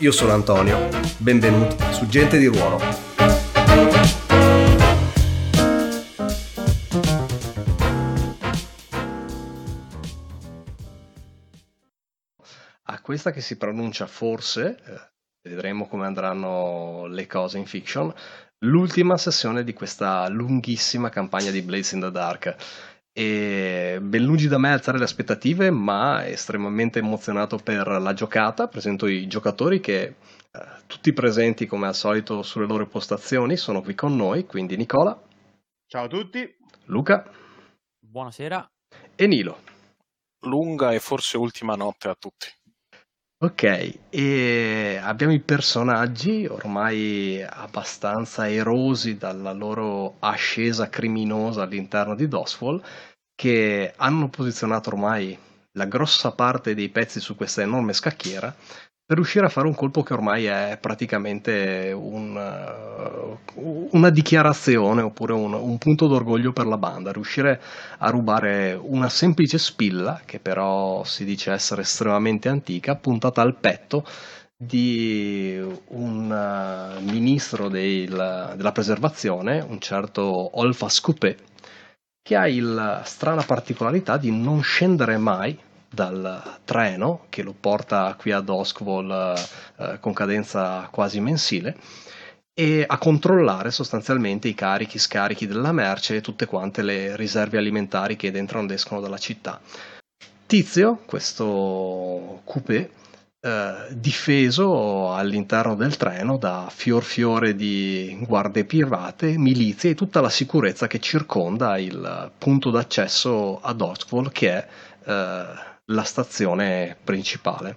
Io sono Antonio, benvenuti su Gente di Ruolo. A questa che si pronuncia forse, eh, vedremo come andranno le cose in fiction, l'ultima sessione di questa lunghissima campagna di Blades in the Dark e ben lungi da me alzare le aspettative, ma estremamente emozionato per la giocata. Presento i giocatori che eh, tutti presenti come al solito sulle loro postazioni sono qui con noi, quindi Nicola. Ciao a tutti. Luca. Buonasera. E Nilo. Lunga e forse ultima notte a tutti. Ok, e abbiamo i personaggi ormai abbastanza erosi dalla loro ascesa criminosa all'interno di Doswall che hanno posizionato ormai la grossa parte dei pezzi su questa enorme scacchiera per riuscire a fare un colpo che ormai è praticamente un, uh, una dichiarazione oppure un, un, punto d'orgoglio per la banda, riuscire a rubare una semplice spilla, che però si dice essere estremamente antica, puntata al petto di un uh, ministro del, della preservazione, un certo Olfas Coupé, che ha la strana particolarità di non scendere mai dal treno che lo porta qui ad Oskvol eh, con cadenza quasi mensile e a controllare sostanzialmente i carichi, scarichi della merce e tutte quante le riserve alimentari che entrano ed escono dalla città. Tizio, questo coupé, eh, difeso all'interno del treno da fior fiore di guardie private, milizie e tutta la sicurezza che circonda il punto d'accesso ad Oxford che è eh, la stazione principale.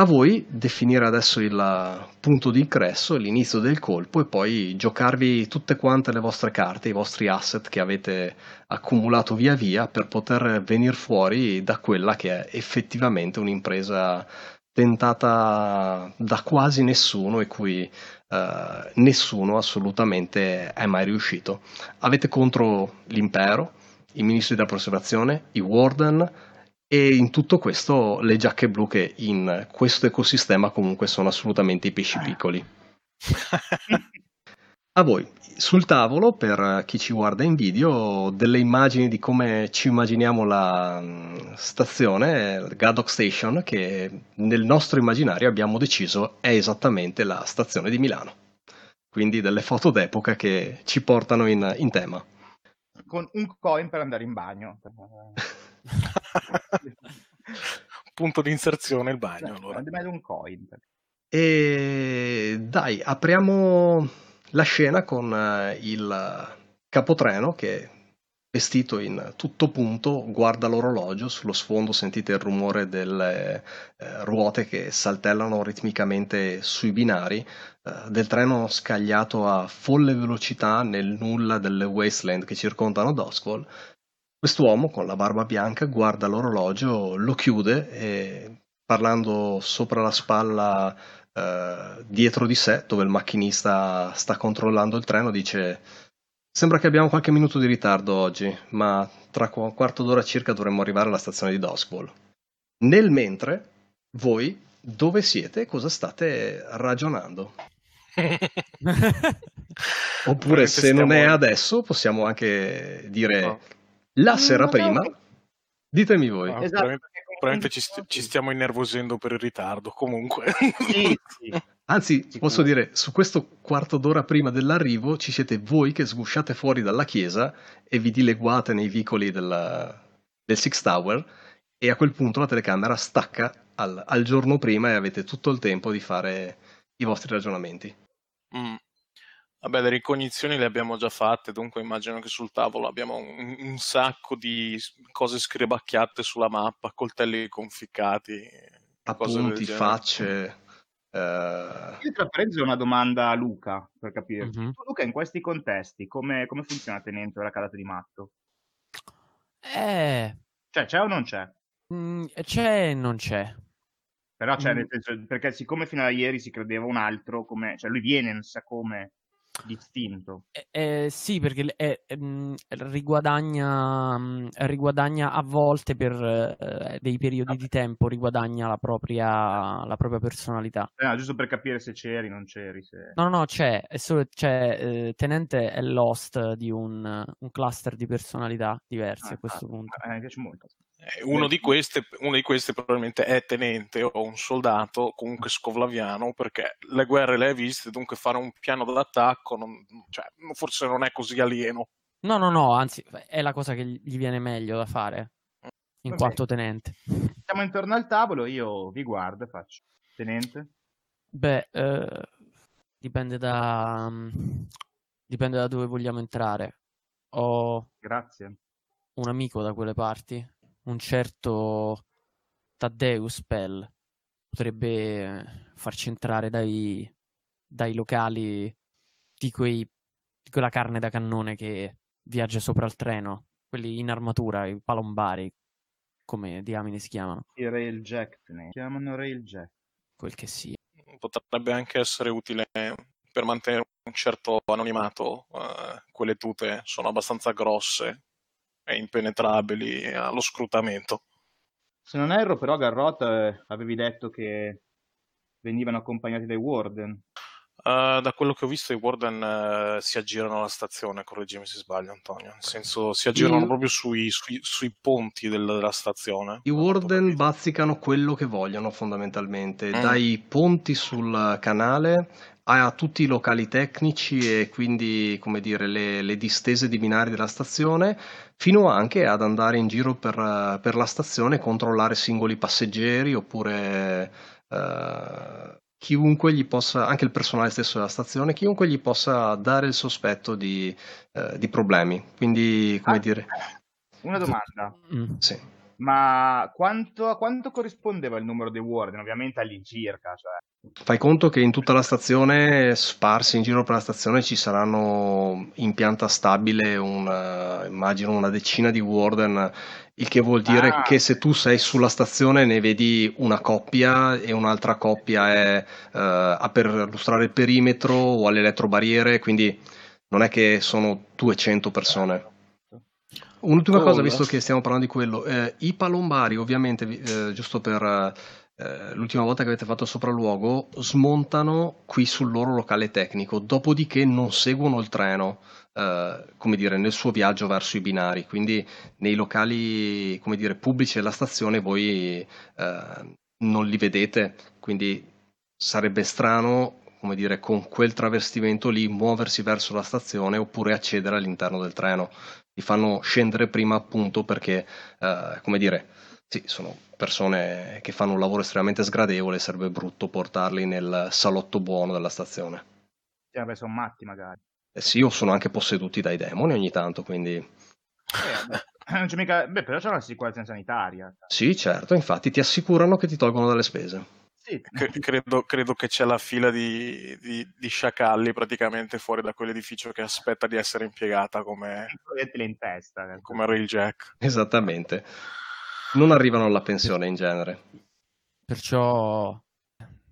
A voi definire adesso il punto di ingresso, l'inizio del colpo e poi giocarvi tutte quante le vostre carte, i vostri asset che avete accumulato via via per poter venire fuori da quella che è effettivamente un'impresa tentata da quasi nessuno e cui eh, nessuno assolutamente è mai riuscito. Avete contro l'impero, i ministri della preservazione, i warden, e in tutto questo le giacche blu che in questo ecosistema comunque sono assolutamente i pesci piccoli. A voi, sul tavolo, per chi ci guarda in video, delle immagini di come ci immaginiamo la mm, stazione, Gaddock Station, che nel nostro immaginario abbiamo deciso è esattamente la stazione di Milano. Quindi delle foto d'epoca che ci portano in, in tema. Con un coin per andare in bagno. Punto di inserzione il bagno. Allora. un coin. E dai, apriamo la scena con eh, il capotreno che vestito in tutto punto guarda l'orologio, sullo sfondo sentite il rumore delle eh, ruote che saltellano ritmicamente sui binari, eh, del treno scagliato a folle velocità nel nulla delle wasteland che circondano Doskwall Quest'uomo con la barba bianca guarda l'orologio, lo chiude e parlando sopra la spalla eh, dietro di sé, dove il macchinista sta controllando il treno, dice Sembra che abbiamo qualche minuto di ritardo oggi, ma tra un quarto d'ora circa dovremmo arrivare alla stazione di Doskwall. Nel mentre, voi dove siete e cosa state ragionando? Oppure se non è adesso, possiamo anche dire no la sera no, prima, no. ditemi voi. No, esatto. Probabilmente, ci, st- ci, stiamo innervosendo per il ritardo, comunque. Sì, sì. Anzi, posso dire, su questo quarto d'ora prima dell'arrivo ci siete voi che sgusciate fuori dalla chiesa e vi dileguate nei vicoli della, del Six Tower e a quel punto la telecamera stacca al, al, giorno prima e avete tutto il tempo di fare i vostri ragionamenti. Mm. Vabbè, le ricognizioni le abbiamo già fatte, dunque immagino che sul tavolo abbiamo un, un sacco di cose scribacchiate sulla mappa, coltelli conficcati. Appunti, facce. Eh, Io tra parentesi ho una domanda a Luca, per capirci. Mhm. Tu, Luca, in questi contesti, come, come funziona Tenente o la calata di matto? Eh, Cioè, c'è o non c'è? mm, c'è e non c'è. Però c'è, Mm. nel senso, perché siccome fino a ieri si credeva un altro, come, cioè lui viene, non sa come, distinto. Eh, eh, sì, perché eh, ehm, riguadagna, mm, riguadagna a volte per eh, dei periodi di tempo, riguadagna la propria, la propria personalità. Eh, no, giusto per capire se c'eri, non c'eri. Se... No, no, c'è, è solo, c'è, eh, Tenente è l'host di un, un cluster di personalità diverse Ah, a questo ah, punto. mi piace molto. Eh, Uno di, queste, uno di questi probabilmente è tenente o un soldato, comunque scovlaviano, perché le guerre le hai viste, dunque fare un piano d'attacco non- cioè, forse non è così alieno. No, no, no, anzi, è la cosa che gli viene meglio da fare in Va quanto tenente. Siamo intorno al tavolo, io vi guardo e faccio. Tenente? Beh, eh, dipende da, mm, dipende da dove vogliamo entrare. Ho Grazie. un amico da quelle parti, un certo Taddeus Pell, potrebbe farci entrare dai, dai locali di, quei, di quella carne da cannone che viaggia sopra il treno, quelli in armatura, i palombari, come diamine si chiamano, I Railjack, tenente. Chiamano Railjack. quel che sia. Potrebbe anche essere utile per mantenere un certo anonimato. eh, quelle tute sono abbastanza grosse impenetrabili allo scrutamento. Se non erro, però, Garrot, eh, avevi detto che venivano accompagnati dai Warden. Eh, da quello che ho visto, i Warden eh, si aggirano alla stazione, correggimi se sbaglio, Antonio. Nel senso, si aggirano Io- proprio sui, sui- sui ponti del- della stazione. I Warden bazzicano quello che vogliono fondamentalmente, Mm. dai ponti sul canale a tutti i locali tecnici e quindi, come dire, le, le distese di binari della stazione, fino anche ad andare in giro per, per la stazione e controllare singoli passeggeri oppure eh, chiunque gli possa, anche il personale stesso della stazione, chiunque gli possa dare il sospetto di, eh, di problemi. Quindi, come Ah, dire, Una domanda. Mm. sì. Ma quanto, a quanto corrispondeva il numero dei Warden? Ovviamente all'incirca, cioè. Fai conto che in tutta la stazione, sparsi in giro per la stazione, ci saranno in pianta stabile un, immagino una decina di warden, il che vuol dire Ah. che se tu sei sulla stazione ne vedi una coppia e un'altra coppia è eh, a perlustrare il perimetro o alle elettrobarriere, quindi non è che sono 200 persone. Un'ultima cosa, Cool. visto che stiamo parlando di quello, eh, i palombari ovviamente, vi- eh, giusto per eh, l'ultima volta che avete fatto sopralluogo, smontano qui sul loro locale tecnico, dopodiché non seguono il treno, eh, come dire, nel suo viaggio verso i binari, quindi nei locali, come dire, pubblici della stazione voi eh, non li vedete, quindi sarebbe strano, come dire, con quel travestimento lì muoversi verso la stazione oppure accedere all'interno del treno. Li fanno scendere prima appunto perché, eh, come dire, sì, sono persone che fanno un lavoro estremamente sgradevole, sarebbe brutto portarli nel salotto buono della stazione. Sì, vabbè, sono matti magari. Eh sì, o sono anche posseduti dai demoni ogni tanto, quindi Eh, vabbè. Non c'è mica... Beh, però c'è una sicurezza sanitaria. sì, certo, infatti ti assicurano che ti tolgono dalle spese. Sì, Cre- credo, credo che c'è la fila di, di- di sciacalli praticamente fuori da quell'edificio che aspetta di essere impiegata come, proiettile in testa. come Railjack. Esattamente. Non arrivano alla pensione in genere. Perciò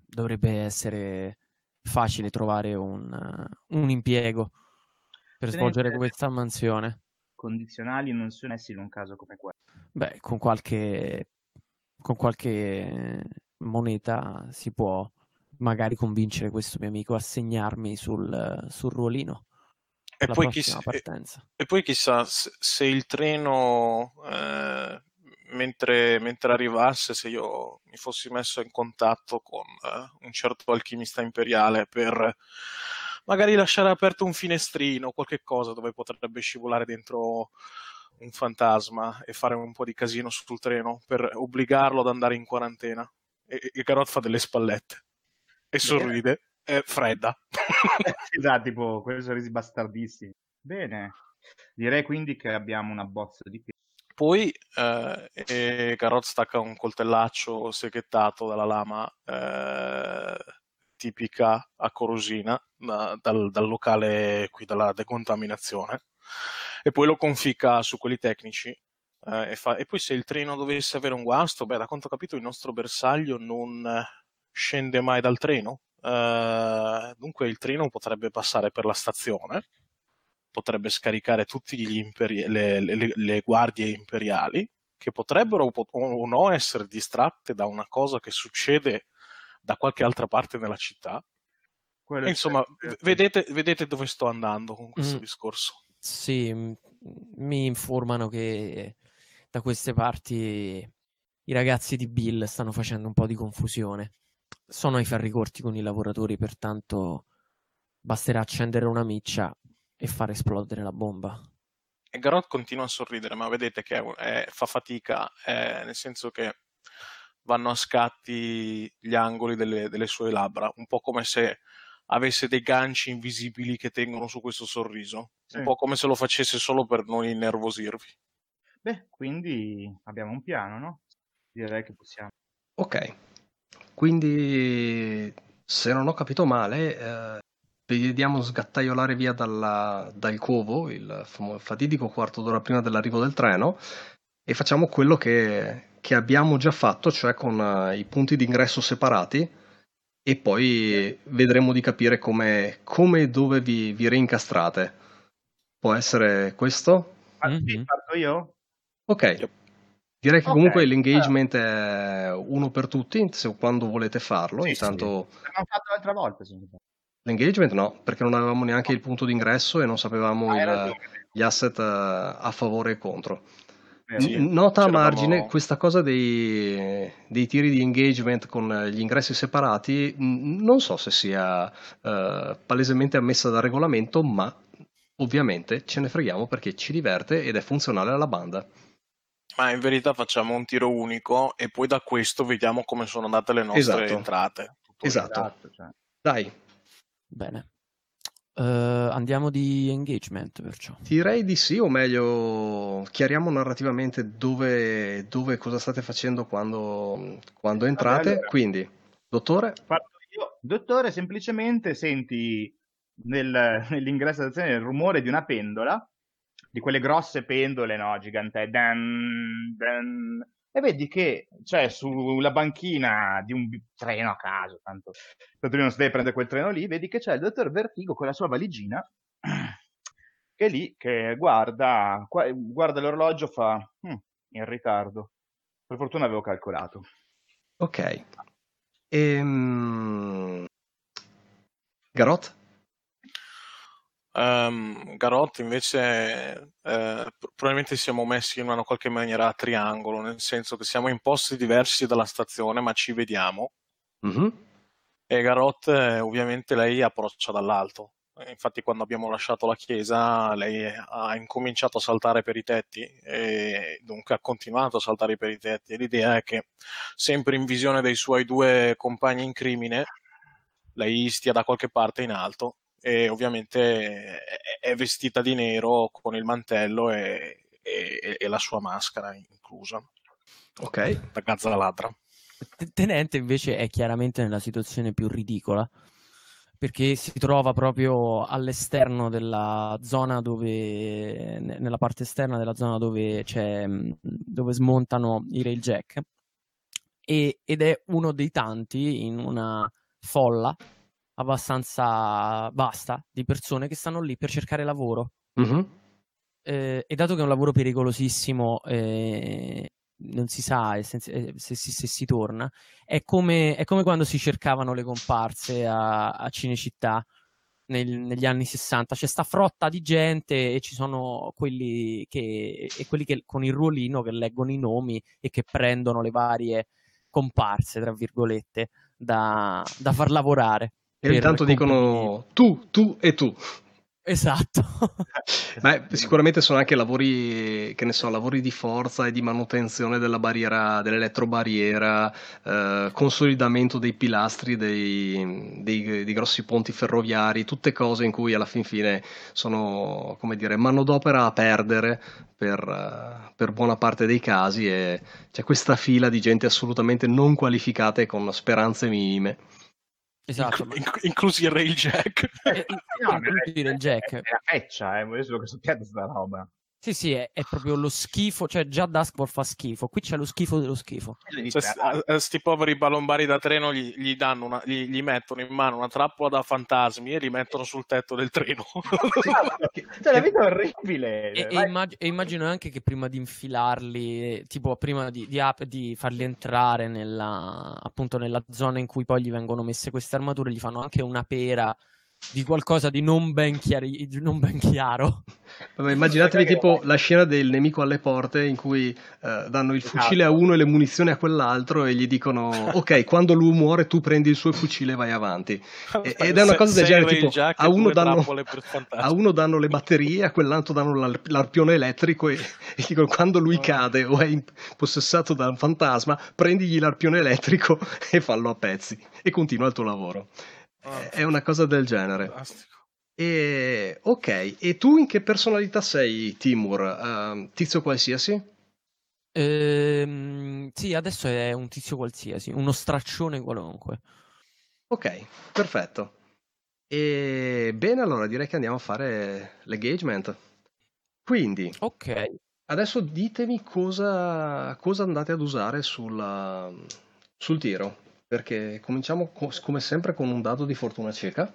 dovrebbe essere facile trovare un, un impiego per svolgere questa mansione. Condizionali non sono essi in un caso come questo. Beh, con qualche, con qualche moneta si può magari convincere questo mio amico a segnarmi sul, sul ruolino E poi, chissà, e- e poi chissà se, se il treno, eh, mentre, mentre arrivasse, se io mi fossi messo in contatto con eh, un certo alchimista imperiale per magari lasciare aperto un finestrino, qualche cosa dove potrebbe scivolare dentro un fantasma e fare un po' di casino sul treno per obbligarlo ad andare in quarantena. E, e Garot fa delle spallette e sorride, è fredda. esatto, tipo quei sorrisi bastardissimi. Bene. Direi quindi che abbiamo una bozza di. Poi eh, Garot stacca un coltellaccio seghettato dalla lama eh, tipica a Corosina da, dal, dal, locale qui della decontaminazione e poi lo conficca su quelli tecnici eh, e, fa, e, poi se il treno dovesse avere un guasto, beh da quanto ho capito il nostro bersaglio non scende mai dal treno, eh, dunque il treno potrebbe passare per la stazione, potrebbe scaricare tutte imperi- le, le, le guardie imperiali che potrebbero o no essere distratte da una cosa che succede da qualche altra parte nella città. E insomma, vedete, vedete, dove sto andando con questo mm. discorso. Sì, mi informano che da queste parti i ragazzi di Bill stanno facendo un po' di confusione. Sono ai ferri corti con i lavoratori, pertanto basterà accendere una miccia e far esplodere la bomba. E Garot continua a sorridere, ma vedete che è, fa fatica, è, nel senso che vanno a scatti gli angoli delle, delle, sue labbra, un po' come se avesse dei ganci invisibili che tengono su questo sorriso, sì. un po' come se lo facesse solo per non innervosirvi. Beh, quindi abbiamo un piano, no? Direi che possiamo. Ok, quindi se non ho capito male, eh, vediamo sgattaiolare via dalla, dal covo, il fatidico quarto d'ora prima dell'arrivo del treno, e facciamo quello che, che abbiamo già fatto, cioè con uh, i punti d'ingresso separati, e poi vedremo di capire come, come e dove vi, vi reincastrate. Può essere questo? Mm-hmm. Parto io? Ok. Direi che okay. comunque l'engagement è uno per tutti, se, quando volete farlo. Sì, Intanto... Sì. L'abbiamo fatto l'altra volta. L'engagement no, perché non avevamo neanche il punto d'ingresso e non sapevamo ah, il, gli asset uh, a favore e contro. Sì, Nota a margine, questa cosa dei, dei, tiri di engagement con gli ingressi separati, non so se sia uh, palesemente ammessa dal regolamento, ma ovviamente ce ne freghiamo perché ci diverte ed è funzionale alla banda. Ma in verità facciamo un tiro unico e poi da questo vediamo come sono andate le nostre esatto. entrate. Esatto. esatto cioè. Dai. Bene. Uh, andiamo di engagement perciò. Direi di sì, o meglio, chiariamo narrativamente dove, dove cosa state facendo quando, quando entrate. allora, Quindi, dottore? Dottore, semplicemente senti nel, nell'ingresso dell'azione il rumore di una pendola, di quelle grosse pendole, no, gigante, dan, dan, e vedi che c'è sulla banchina di un treno a caso, tanto, tanto non si deve prendere quel treno lì, vedi che c'è il dottor Vertigo con la sua valigina, che è lì, che guarda, guarda l'orologio, fa, hm, in ritardo. Per fortuna avevo calcolato. Ok. Ehm... Garot? Um, Garot invece eh, probabilmente siamo messi in una qualche maniera a triangolo, nel senso che siamo in posti diversi dalla stazione, ma ci vediamo. Mm-hmm. E Garot eh, ovviamente lei approccia dall'alto. Infatti, quando abbiamo lasciato la chiesa, lei ha incominciato a saltare per i tetti e dunque ha continuato a saltare per i tetti. E l'idea è che, sempre in visione dei suoi due compagni in crimine, lei stia da qualche parte in alto e ovviamente è vestita di nero con il mantello e, e, e la sua maschera inclusa. Ok. Da gazza ladra. Tenente invece è chiaramente nella situazione più ridicola perché si trova proprio all'esterno della zona dove nella parte esterna della zona dove c'è dove smontano i railjack e, ed è uno dei tanti in una folla abbastanza vasta di persone che stanno lì per cercare lavoro. Mm-hmm. Eh, e dato che è un lavoro pericolosissimo, eh, non si sa se, se, se, se si torna, è come, è come, quando si cercavano le comparse a, a Cinecittà nel, negli anni 60. C'è sta frotta di gente e ci sono quelli che, e quelli che con il ruolino che leggono i nomi e che prendono le varie comparse, tra virgolette, da, da far lavorare. E intanto dicono tu, tu e tu. Esatto. Beh, sicuramente sono anche lavori, che ne so, lavori di forza e di manutenzione della barriera, dell'elettrobarriera, eh, consolidamento dei pilastri dei, dei, dei, grossi ponti ferroviari, tutte cose in cui alla fin fine sono, come dire, manodopera a perdere per, per buona parte dei casi e c'è questa fila di gente assolutamente non qualificata e con speranze minime. Esatto, ma- inc- inclusi il railjack. Eh, No, inclusi il jack. È la feccia, eh, adesso che sappiate sta roba. Sì, sì, è, è proprio lo schifo, cioè già Duskball fa schifo, qui c'è lo schifo dello schifo. Cioè, a, a sti poveri balombari da treno gli, gli danno una- gli, gli mettono in mano una trappola da fantasmi e li mettono sul tetto del treno. cioè, la vita è orribile. E, e immag- e immagino anche che prima di infilarli, tipo prima di, di ap- di farli entrare nella, appunto nella zona in cui poi gli vengono messe queste armature, gli fanno anche una pera di qualcosa di non ben, chiari- di non ben chiaro. Vabbè, immaginatevi tipo la scena del nemico alle porte in cui eh, danno il Esatto. fucile a uno e le munizioni a quell'altro e gli dicono ok, quando lui muore tu prendi il suo fucile e vai avanti. E- ed è una cosa del genere, tipo, a uno danno-. A uno danno le batterie, a quell'altro danno l'ar- l'arpione elettrico e, e dicono quando lui cade o è impossessato da un fantasma, prendigli l'arpione elettrico e fallo a pezzi e continua il tuo lavoro. Ah, È una cosa del genere. fantastico. E, ok, e tu in che personalità sei, Timur? Ehm, tizio qualsiasi? Ehm, sì, adesso è un tizio qualsiasi, uno straccione qualunque. Ok, perfetto. E bene, allora direi che andiamo a fare l'engagement. Quindi, Ok, adesso ditemi cosa, cosa andate ad usare sulla- sul tiro, perché cominciamo co- come sempre con un dado di fortuna cieca.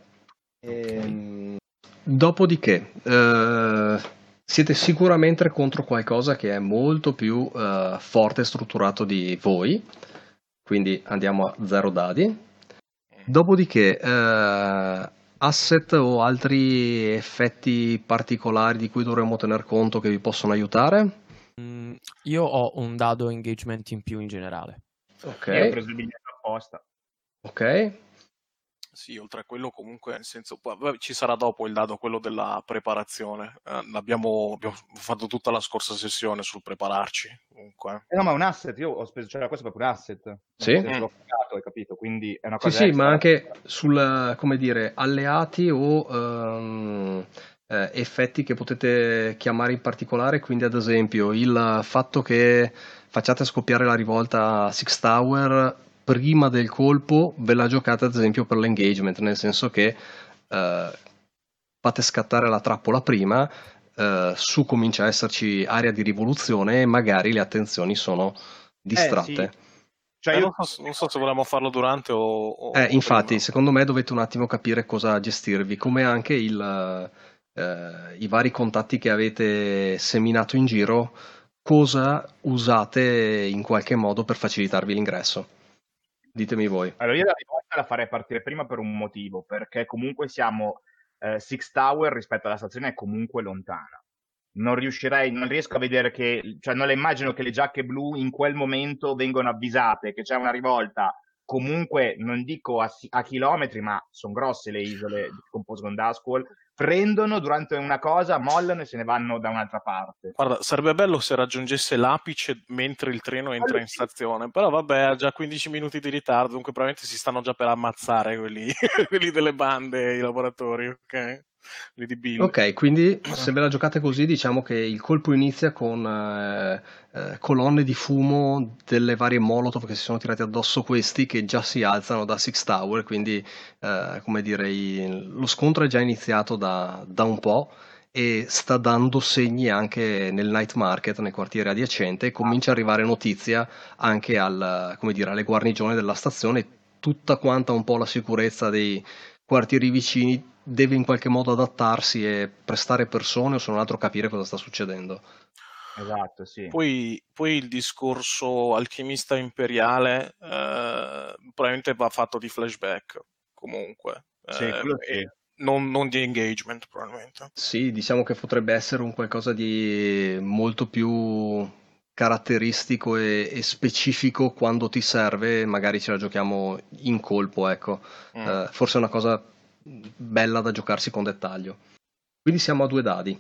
Ehm, dopodiché, eh, siete sicuramente contro qualcosa che è molto più eh, forte e strutturato di voi, quindi andiamo a zero dadi. Dopodiché, eh, asset o altri effetti particolari di cui dovremmo tener conto che vi possono aiutare? Mm, io ho un dado engagement in più in generale. Ok, Io ho preso il biglietto apposta. ok. Sì, oltre a quello comunque, nel senso, ci sarà dopo il dado, quello della preparazione. Eh, l'abbiamo, abbiamo fatto tutta la scorsa sessione sul prepararci, comunque. Eh no, ma è un asset, io ho speso, cioè questo è proprio un asset. Sì. Senso, L'ho pagato, hai capito? Quindi è una Sì, cosa sì, extra. ma anche sul, come dire, alleati o eh, effetti che potete chiamare in particolare, quindi ad esempio il fatto che facciate scoppiare la rivolta a Six Tower prima del colpo, ve la giocate ad esempio per l'engagement, nel senso che eh, fate scattare la trappola prima, eh, su comincia a esserci area di rivoluzione e magari le attenzioni sono distratte. Cioè Eh, io non, so, non so se volevamo farlo durante o... o- Eh, infatti, prima. secondo me dovete un attimo capire cosa gestirvi, come anche il, eh, i vari contatti che avete seminato in giro, cosa usate in qualche modo per facilitarvi l'ingresso. Ditemi voi. Allora, io la rivolta la farei partire prima per un motivo, perché comunque siamo eh, Six Tower rispetto alla stazione è comunque lontana. Non riuscirei, non riesco a vedere che, cioè non le immagino che le giacche blu in quel momento vengono avvisate che c'è una rivolta. Comunque, non dico a, a chilometri, ma sono grosse le isole di Composgon Duskwall. Prendono durante una cosa, mollano e se ne vanno da un'altra parte. Guarda, sarebbe bello se raggiungesse l'apice mentre il treno entra in stazione, però vabbè, ha già 15 minuti di ritardo, dunque probabilmente si stanno già per ammazzare quelli, quelli delle bande, i lavoratori, ok? Quelli di Bill. Ok, quindi se ve la giocate così, diciamo che il colpo inizia con eh, eh, colonne di fumo delle varie molotov che si sono tirati addosso questi che già si alzano da Six Tower, quindi eh, come dire, i- lo scontro è già iniziato da, da un po' e sta dando segni anche nel night market, nel quartiere adiacente, e comincia ad arrivare notizia anche al, come dire, alle guarnigioni della stazione, tutta quanta un po' la sicurezza dei quartieri vicini deve in qualche modo adattarsi e prestare persone o se non altro capire cosa sta succedendo. Esatto, sì. Poi, poi il discorso alchimista imperiale eh, probabilmente va fatto di flashback, comunque. Sì, Eh, quello sì. e non, non di engagement, probabilmente. Sì, diciamo che potrebbe essere un qualcosa di molto più caratteristico e, e specifico quando ti serve, magari ce la giochiamo in colpo, ecco. Mm. Eh, forse è una cosa bella da giocarsi con dettaglio. Quindi siamo a due dadi.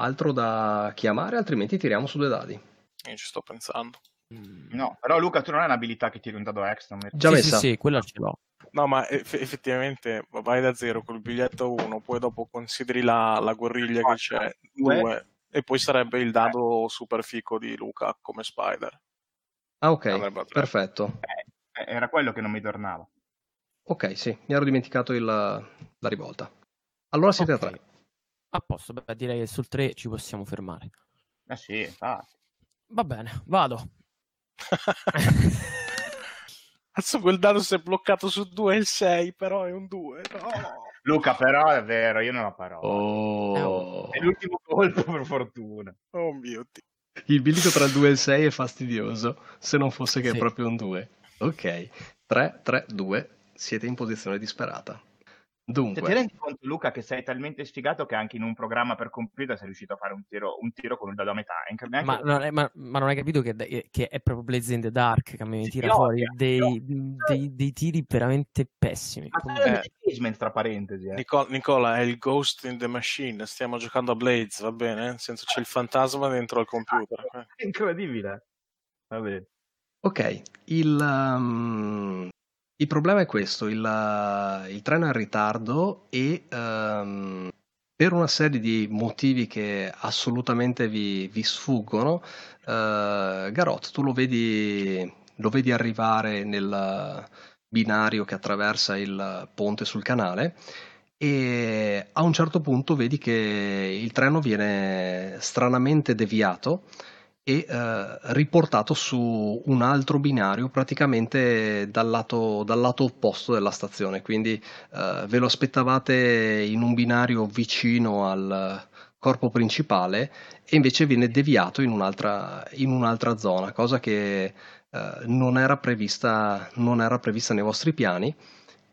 Altro da chiamare, altrimenti tiriamo su due dadi. Io ci sto pensando. Mm. No, però Luca, tu non hai un'abilità che tiri un dado extra. mi- Già sì, messa. sì, sì, quella ce l'ho. No, ma eff- effettivamente vai da zero col biglietto 1, poi dopo consideri la, la guerriglia che c'è Due. 2 e poi sarebbe il dado super fico di Luca come Spider. Ah, ok, perfetto. Eh, era quello che non mi tornava. Ok, sì, mi ero dimenticato il, la rivolta. Allora siete Ok. a tre. A posto, beh, direi che sul 3 ci possiamo fermare. Eh sì, infatti. Va bene, vado. Cazzo, quel dado si è bloccato su 2 e il 6, però è un 2. No. Luca, però è vero, io non ho parole. Oh. È l'ultimo colpo, per fortuna. Oh mio Dio. Il bilico tra il 2 e il 6 è fastidioso, se non fosse che è Sì. proprio un 2. Ok, 3, 3, 2, siete in posizione disperata. Cioè, ti Dunque, rendi conto, Luca, che sei talmente sfigato che anche in un programma per computer sei riuscito a fare un tiro, un tiro con il dado a metà? Neanche- Ma non, è, ma- ma non hai capito che, che è proprio Blaze in the Dark che mi tira sì, fuori ovvio, dei, ovvio. dei- dei tiri veramente pessimi. Ma Comunque- tra parentesi. Eh. Nicola, Nicola, è il Ghost in the Machine. Stiamo giocando a Blades, va bene? Nel senso c'è il fantasma dentro al computer. Eh. È incredibile. Va bene. ok, il, um, il problema è questo, il, uh, il treno è in ritardo e um, per una serie di motivi che assolutamente vi, vi sfuggono, uh, Garot, tu lo vedi, lo vedi arrivare nel binario che attraversa il ponte sul canale e a un certo punto vedi che il treno viene stranamente deviato e eh, riportato su un altro binario praticamente dal lato, dal lato opposto della stazione. Quindi eh, ve lo aspettavate in un binario vicino al corpo principale e invece viene deviato in un'altra, in un'altra zona, cosa che eh, non, era prevista, non era prevista nei vostri piani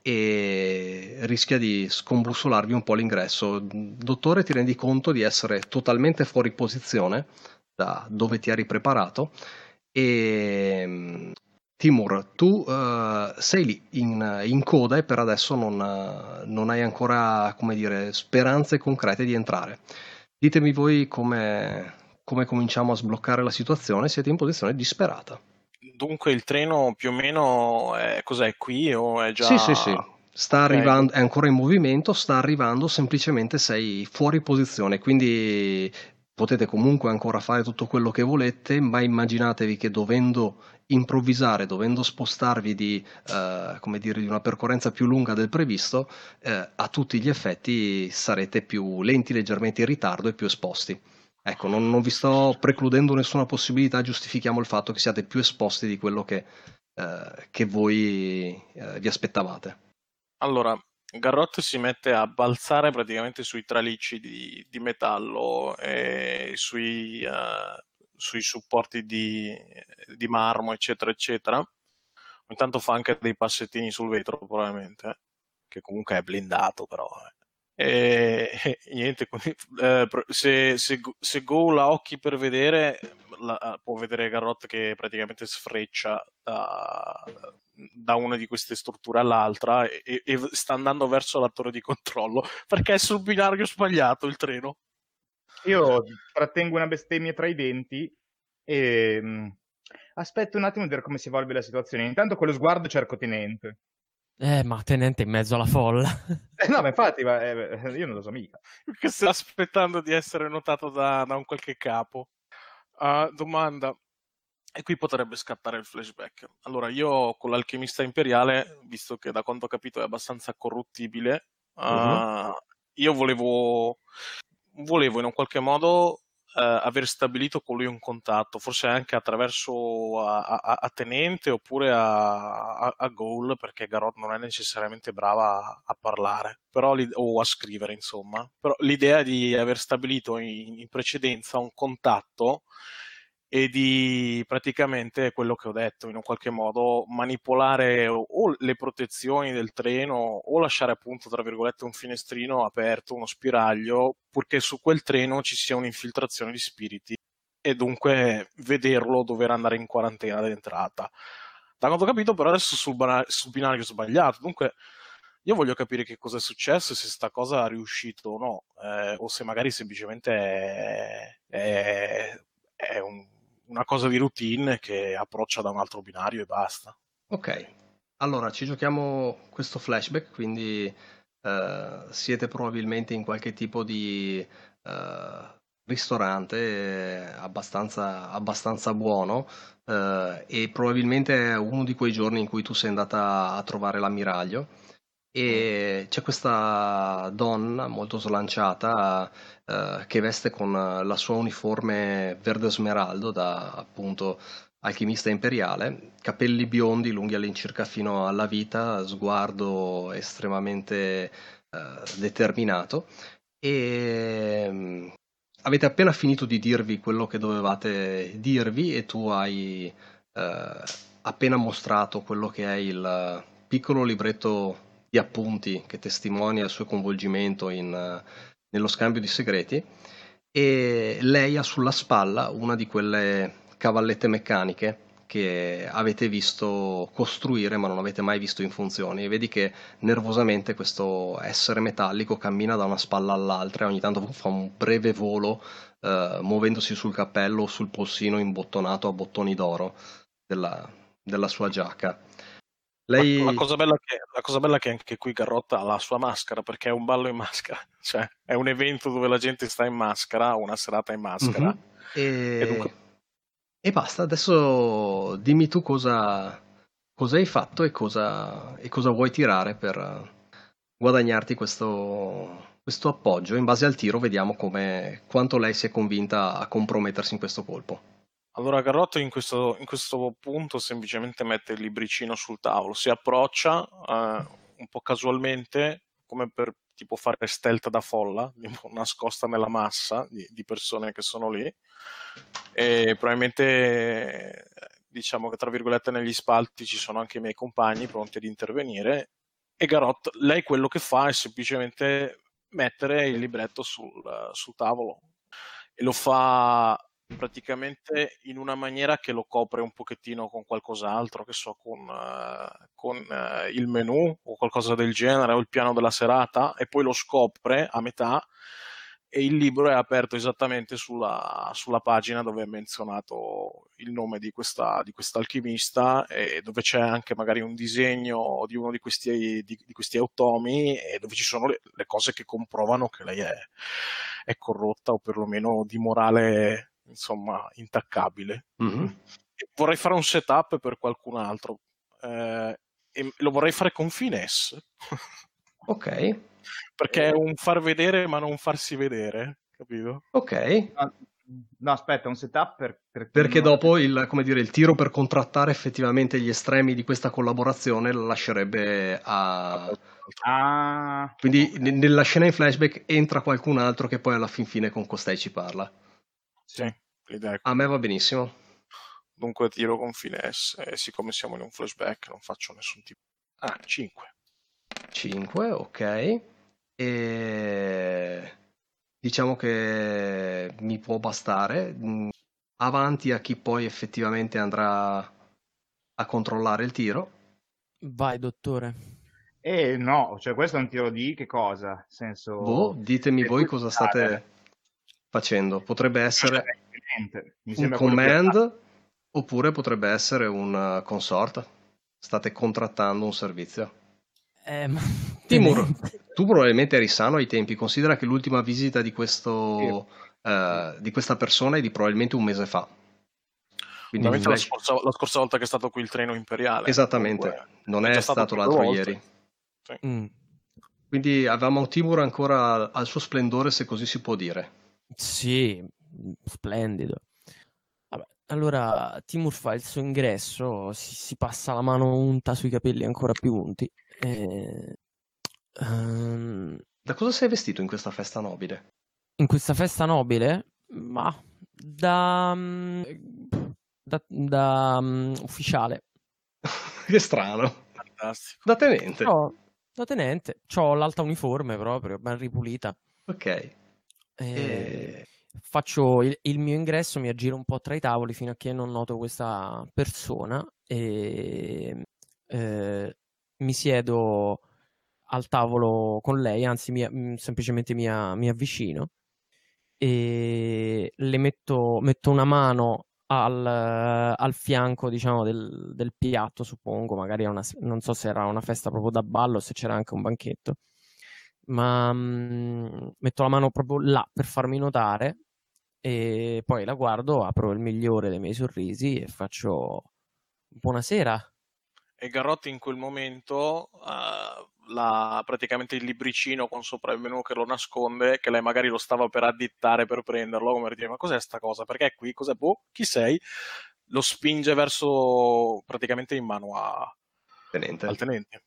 e rischia di scombussolarvi un po' l'ingresso. Dottore, ti rendi conto di essere totalmente fuori posizione da dove ti eri preparato e Timur, tu eh, sei lì in, in coda e per adesso non, non hai ancora, come dire, speranze concrete di entrare. Ditemi voi come, come cominciamo a sbloccare la situazione, siete in posizione disperata. Dunque il treno più o meno è, cos'è qui o è già... Sì, sì, sì. Sta arrivando, è ancora in movimento, sta arrivando, semplicemente sei fuori posizione, quindi potete comunque ancora fare tutto quello che volete, ma immaginatevi che dovendo improvvisare, dovendo spostarvi di, eh, dire, di una percorrenza più lunga del previsto, eh, a tutti gli effetti sarete più lenti, leggermente in ritardo e più esposti. Ecco, non, non vi sto precludendo nessuna possibilità, giustifichiamo il fatto che siate più esposti di quello che, eh, che voi eh, vi aspettavate. Allora, Garrot si mette a balzare praticamente sui tralicci di, di metallo e sui, eh, sui supporti di, di marmo, eccetera, eccetera. Ogni tanto fa anche dei passettini sul vetro, probabilmente, eh, che comunque è blindato, però. eh. E, e niente, quindi, eh, se, se, se Go la occhi per vedere, la- può vedere Garrot che praticamente sfreccia da, da una di queste strutture all'altra e, e- sta andando verso la torre di controllo perché è sul binario sbagliato il treno. Io trattengo una bestemmia tra i denti e mh, aspetto un attimo di vedere come si evolve la situazione. Intanto con lo sguardo cerco Tenente. Eh, ma tenente in mezzo alla folla. Eh, no, ma infatti, ma, eh, io non lo so mica. Che sta aspettando di essere notato da, da un qualche capo. Ah, domanda. E qui potrebbe scattare il flashback. Allora, io con l'alchimista imperiale, visto che da quanto ho capito è abbastanza corruttibile, ah, io volevo, volevo in un qualche modo aver stabilito con lui un contatto, forse anche attraverso a, a- a Tenente oppure a, a, Goal, perché Garot non è necessariamente brava a, parlare però o a scrivere, insomma. Però l'idea di aver stabilito in, in precedenza un contatto e di praticamente quello che ho detto, in un qualche modo manipolare o, le protezioni del treno o lasciare appunto, tra virgolette, un finestrino aperto, uno spiraglio, purché su quel treno ci sia un'infiltrazione di spiriti e dunque vederlo dover andare in quarantena d'entrata. Da quanto ho capito, però adesso sul, bana- sul binario sbagliato, dunque io voglio capire che cosa è successo, se sta cosa è riuscito o no, eh, o se magari semplicemente è, è- è un- una cosa di routine che approccia da un altro binario e basta. Ok, allora ci giochiamo questo flashback, quindi eh, siete probabilmente in qualche tipo di eh, ristorante abbastanza, abbastanza buono eh, e probabilmente è uno di quei giorni in cui tu sei andata a trovare l'ammiraglio e c'è questa donna molto slanciata eh, che veste con la sua uniforme verde smeraldo da appunto alchimista imperiale, capelli biondi lunghi all'incirca fino alla vita, sguardo estremamente eh, determinato. E mm, avete appena finito di dirvi quello che dovevate dirvi e tu hai eh, appena mostrato quello che è il piccolo libretto di appunti che testimonia il suo coinvolgimento in, nello scambio di segreti e lei ha sulla spalla una di quelle cavallette meccaniche che avete visto costruire ma non avete mai visto in funzione e vedi che nervosamente questo essere metallico cammina da una spalla all'altra e ogni tanto fa un breve volo eh, muovendosi sul cappello o sul polsino imbottonato a bottoni d'oro della, della sua giacca. Lei... La, cosa che, la, cosa bella è che anche qui Garrotta ha la sua maschera perché è un ballo in maschera, cioè è un evento dove la gente sta in maschera, una serata in maschera. Mm-hmm. E... E, dunque... e, basta, adesso dimmi tu cosa, cosa hai fatto e cosa, e cosa, vuoi tirare per guadagnarti questo, questo appoggio. In base al tiro vediamo come, quanto lei si è convinta a compromettersi in questo colpo. Allora Garrotto in questo, in questo punto semplicemente mette il libricino sul tavolo, si approccia eh, un po' casualmente, come per tipo fare stealth da folla, nascosta nella massa di, di persone che sono lì, e probabilmente diciamo che tra virgolette negli spalti ci sono anche i miei compagni pronti ad intervenire e Garot, lei quello che fa è semplicemente mettere il libretto sul, sul tavolo e lo fa praticamente in una maniera che lo copre un pochettino con qualcos'altro, che so, con, uh, con uh, il menu o qualcosa del genere, o il piano della serata, e poi lo scopre a metà e il libro è aperto esattamente sulla, sulla pagina dove è menzionato il nome di questa, di alchimista e dove c'è anche magari un disegno di uno di questi, di, di questi automi e dove ci sono le, le, cose che comprovano che lei è, è corrotta o perlomeno di morale insomma intaccabile. Mm-hmm. Vorrei fare un setup per qualcun altro eh, e lo vorrei fare con finesse. ok. Perché è un far vedere ma non farsi vedere, capito? Ok. No, aspetta, un setup per, per perché non... dopo il, dire, il, tiro per contrattare effettivamente gli estremi di questa collaborazione lo lascerebbe a. Ah, Quindi okay. nella scena in flashback entra qualcun altro che poi alla fin fine con costei ci parla. Sì, l'idea è A me va benissimo. Dunque tiro con finesse e siccome siamo in un flashback non faccio nessun tipo... Ah, 5. 5, ok. E... Diciamo che mi può bastare. Mm, avanti a chi poi effettivamente andrà a controllare il tiro. Vai, dottore. Eh no, cioè questo è un tiro di che cosa? Senso... Boh, ditemi voi cosa state facendo. Potrebbe essere un command oppure potrebbe essere un uh, consort. State contrattando un servizio. Eh, ma... Timur, tu probabilmente eri sano ai tempi. Considera che l'ultima visita di, questo, uh, di questa persona è di probabilmente un mese fa. Quindi la, scorsa, la, scorsa, volta che è stato qui il treno imperiale. Esattamente, Comunque, non è, è stato, stato l'altro volte. ieri. Sì. Mm. Quindi avevamo Timur ancora al suo splendore, se così si può dire. Sì, mhmm, splendido. Vabbè, allora Timur fa il suo ingresso, si, si passa la mano unta sui capelli ancora più unti. E... Um... Da cosa sei vestito in questa festa nobile? In questa festa nobile? Ma da, mhmm, da, da um, ufficiale. che strano. Fantastico. Da tenente. No, da tenente. Ho l'alta uniforme proprio, ben ripulita. Ok. E... Faccio il, il, mio ingresso, mi aggiro un po' tra i tavoli fino a che non noto questa persona e eh, mi siedo al tavolo con lei, anzi mi, mm, semplicemente mi, mi, avvicino e le metto, metto una mano al, al fianco diciamo, del, del, piatto, suppongo, magari una, non so se era una festa proprio da ballo o se c'era anche un banchetto ma mh, mhmm, metto la mano proprio là per farmi notare e poi la guardo, apro il migliore dei miei sorrisi e faccio buonasera. E Garotti in quel momento uh, la, praticamente il libricino con sopra il menu che lo nasconde, che lei magari lo stava per addittare per prenderlo, come per dire ma cos'è sta cosa? Perché è qui? Cos'è? Boh, chi sei? Lo spinge verso praticamente in mano a, tenente. al tenente.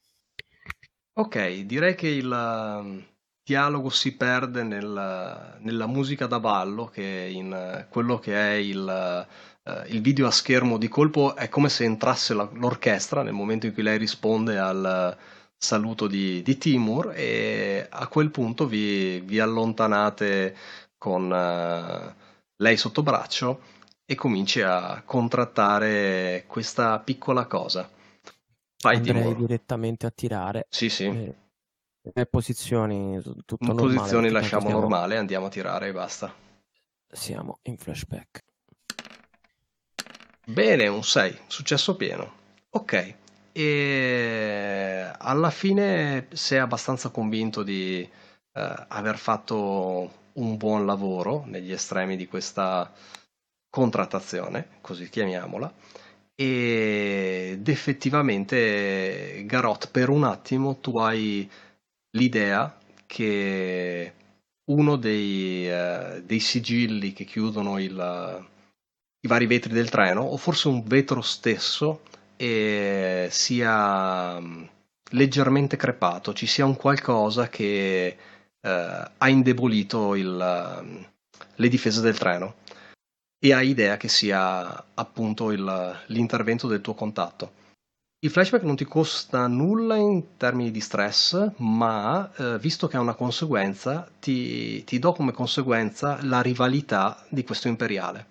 Ok, direi che il um, dialogo si perde nel, nella musica da ballo, che in quello che è il, uh, il video a schermo di colpo è come se entrasse la, l'orchestra nel momento in cui lei risponde al saluto di, di Timur e a quel punto vi, vi allontanate con uh, lei sotto braccio e cominci a contrattare questa piccola cosa. Fai Andrei Timur. direttamente a tirare. Sì, sì. E... Le posizioni tutto normale, posizioni lasciamo stiamo... normale, andiamo a tirare e basta. Siamo in flashback. Bene, un 6, successo pieno. Ok, e alla fine sei abbastanza convinto di eh, aver fatto un buon lavoro negli estremi di questa contrattazione, così chiamiamola, ed effettivamente Garot per un attimo tu hai l'idea che uno dei, uh, dei sigilli che chiudono il, i vari vetri del treno, o forse un vetro stesso, e sia mm, leggermente crepato, ci sia un qualcosa che uh, ha indebolito il, mm, le difese del treno e hai idea che sia appunto il, l'intervento del tuo contatto. Il flashback non ti costa nulla in termini di stress, ma eh, visto che è una conseguenza, ti, ti, do come conseguenza la rivalità di questo imperiale.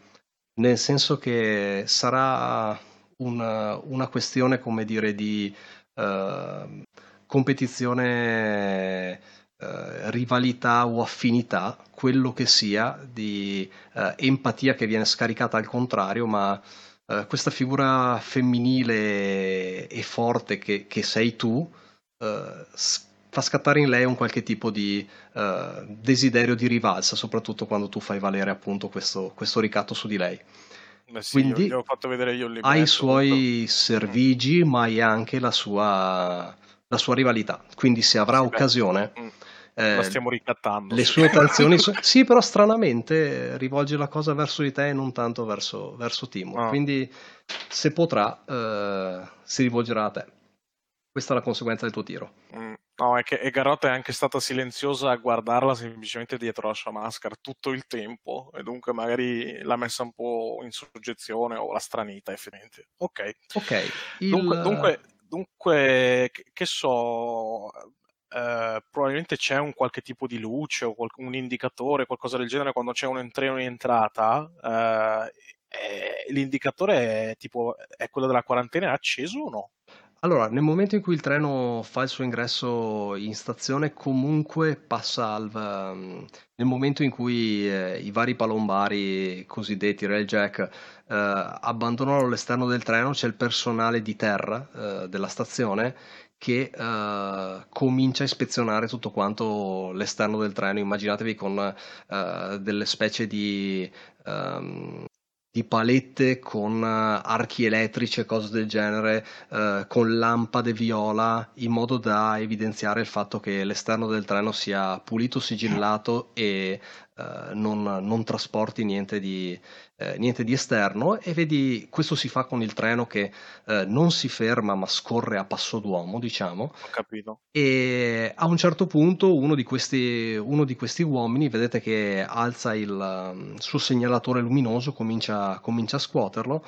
Nel senso che sarà una, una questione, come dire, di uh, competizione, uh, rivalità o affinità, quello che sia, di uh, empatia che viene scaricata al contrario, ma uh, questa figura femminile e forte che, che sei tu uh, fa scattare in lei un qualche tipo di uh, desiderio di rivalsa, soprattutto quando tu fai valere appunto questo, questo ricatto su di lei. Sì, Quindi io ha i suoi servigi, ma hai anche la sua, la sua rivalità. Quindi se avrà sì, occasione... Beh. Eh, la stiamo ricattando. Le sue attenzioni, so- sì, però stranamente rivolge la cosa verso di te e non tanto verso, verso Timo. Ah. Quindi, se potrà, eh, si rivolgerà a te. Questa è la conseguenza del tuo tiro. Mm. No, è che e Garotta è anche stata silenziosa a guardarla semplicemente dietro la sua maschera tutto il tempo e dunque magari l'ha messa un po' in soggezione o la stranita effettivamente. Ok. Ok. Il... Dunque, dunque, dunque, che so, eh, probabilmente c'è un qualche tipo di luce o qualche, un indicatore, qualcosa del genere quando c'è un entrino in entrata. Eh, l'indicatore è tipo è quello della quarantena è acceso o no? Allora, nel momento in cui il treno fa il suo ingresso in stazione, comunque passa al, um, nel momento in cui eh, i vari palombari cosiddetti railjack eh, abbandonano l'esterno del treno, c'è il personale di terra eh, della stazione che uh, comincia a ispezionare tutto quanto l'esterno del treno. Immaginatevi con uh, delle specie di, um, di palette con uh, archi elettrici e cose del genere, con lampade viola, in modo da evidenziare il fatto che l'esterno del treno sia pulito, sigillato e non, non, trasporti niente di, eh, niente di esterno e vedi questo si fa con il treno che eh, non si ferma ma scorre a passo d'uomo diciamo. Ho capito. E a un certo punto uno di questi, uno di questi uomini vedete che alza il um, suo segnalatore luminoso comincia, comincia a scuoterlo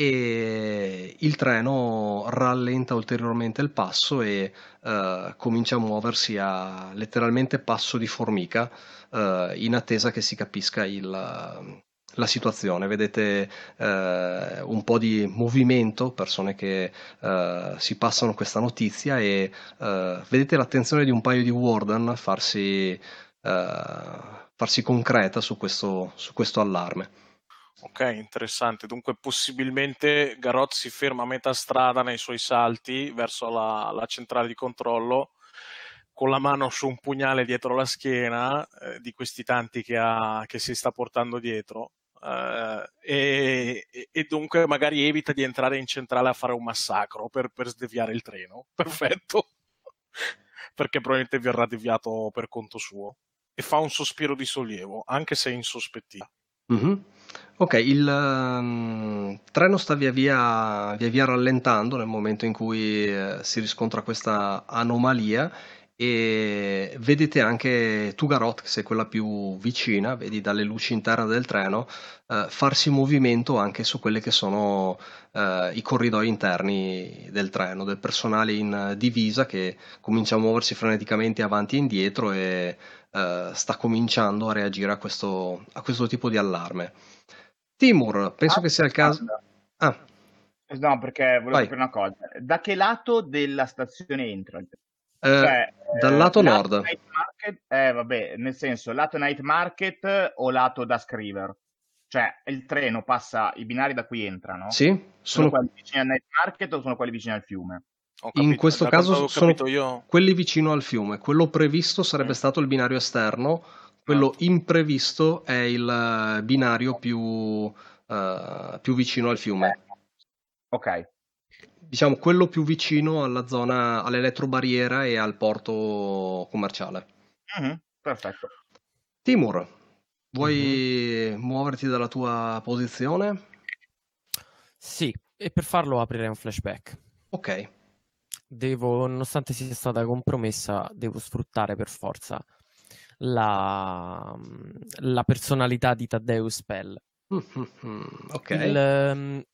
e il treno rallenta ulteriormente il passo e uh, comincia a muoversi a letteralmente passo di formica uh, in attesa che si capisca il, la situazione, vedete eh, un po' di movimento, persone che eh, si passano questa notizia e eh, vedete l'attenzione di un paio di warden farsi, eh, farsi concreta su questo, su questo allarme. Ok, interessante. Dunque, possibilmente Garot si ferma a metà strada nei suoi salti verso la, la centrale di controllo con la mano su un pugnale dietro la schiena, eh, di questi tanti che, ha, che si sta portando dietro, Uh, e, e, dunque magari evita di entrare in centrale a fare un massacro per, per sdeviare il treno. Perfetto. Perché probabilmente verrà deviato per conto suo. E fa un sospiro di sollievo, anche se insospettito. Mm-hmm. Ok, il um, treno sta via via, via via rallentando nel momento in cui eh, si riscontra questa anomalia e vedete anche Tugarot, che sei quella più vicina, vedi dalle luci interne del treno, eh, farsi movimento anche su quelli che sono eh, i corridoi interni del treno, del personale in divisa che comincia a muoversi freneticamente avanti e indietro e eh, sta cominciando a reagire a questo, a questo tipo di allarme. Timur, penso ah, che sia il caso... Ah. No, perché volevo sapere una cosa. Da che lato della stazione entra? Eh, cioè, dal eh, lato nord. Market, eh, vabbè, nel senso, lato night market o lato Dusk River? Cioè, il treno passa, i binari da cui entrano? Sì. Sono, sono quelli vicini al night market o sono quelli vicini al fiume? In questo da caso sono io... quelli vicino al fiume. Quello previsto sarebbe mm. stato il binario esterno, quello ah. imprevisto è il eh, binario più, uh, più vicino al fiume. Ok diciamo, quello più vicino alla zona, all'elettrobarriera e al porto commerciale. Mm-hmm, perfetto. Timur, vuoi mm-hmm. muoverti dalla tua posizione? Sì, e per farlo aprirei un flashback. Ok. Devo, nonostante sia stata compromessa, devo sfruttare per forza la, la personalità di Taddeus Pell. Mm-hmm, ok. Il,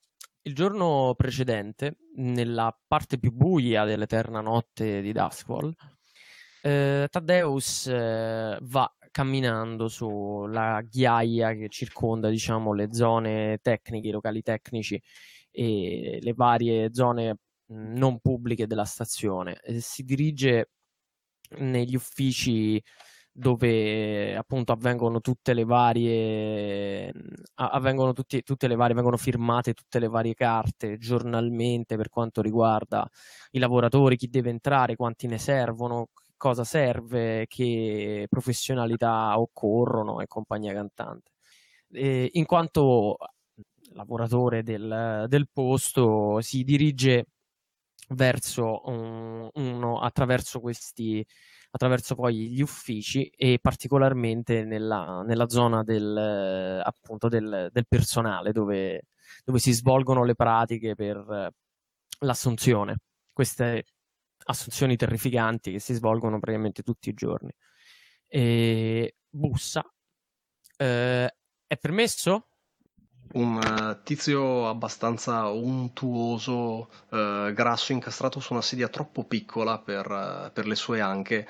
il giorno precedente, nella parte più buia dell'eterna notte di Duskwall, eh, Taddeus eh, va camminando sulla ghiaia che circonda diciamo, le zone tecniche, i locali tecnici e le varie zone non pubbliche della stazione. Eh, si dirige negli uffici dove appunto avvengono tutte le varie avvengono tutti, tutte le varie vengono firmate tutte le varie carte giornalmente per quanto riguarda i lavoratori, chi deve entrare, quanti ne servono, cosa serve, che professionalità occorrono e compagnia cantante. E in quanto lavoratore del, del posto si dirige verso un, uno attraverso questi attraverso poi gli uffici e particolarmente nella, nella zona del, appunto del, del personale dove, dove, si svolgono le pratiche per l'assunzione. Queste assunzioni terrificanti che si svolgono praticamente tutti i giorni. E bussa. Eh, è permesso? Un uh, tizio abbastanza untuoso, uh, grasso, incastrato su una sedia troppo piccola per, uh, per le sue anche,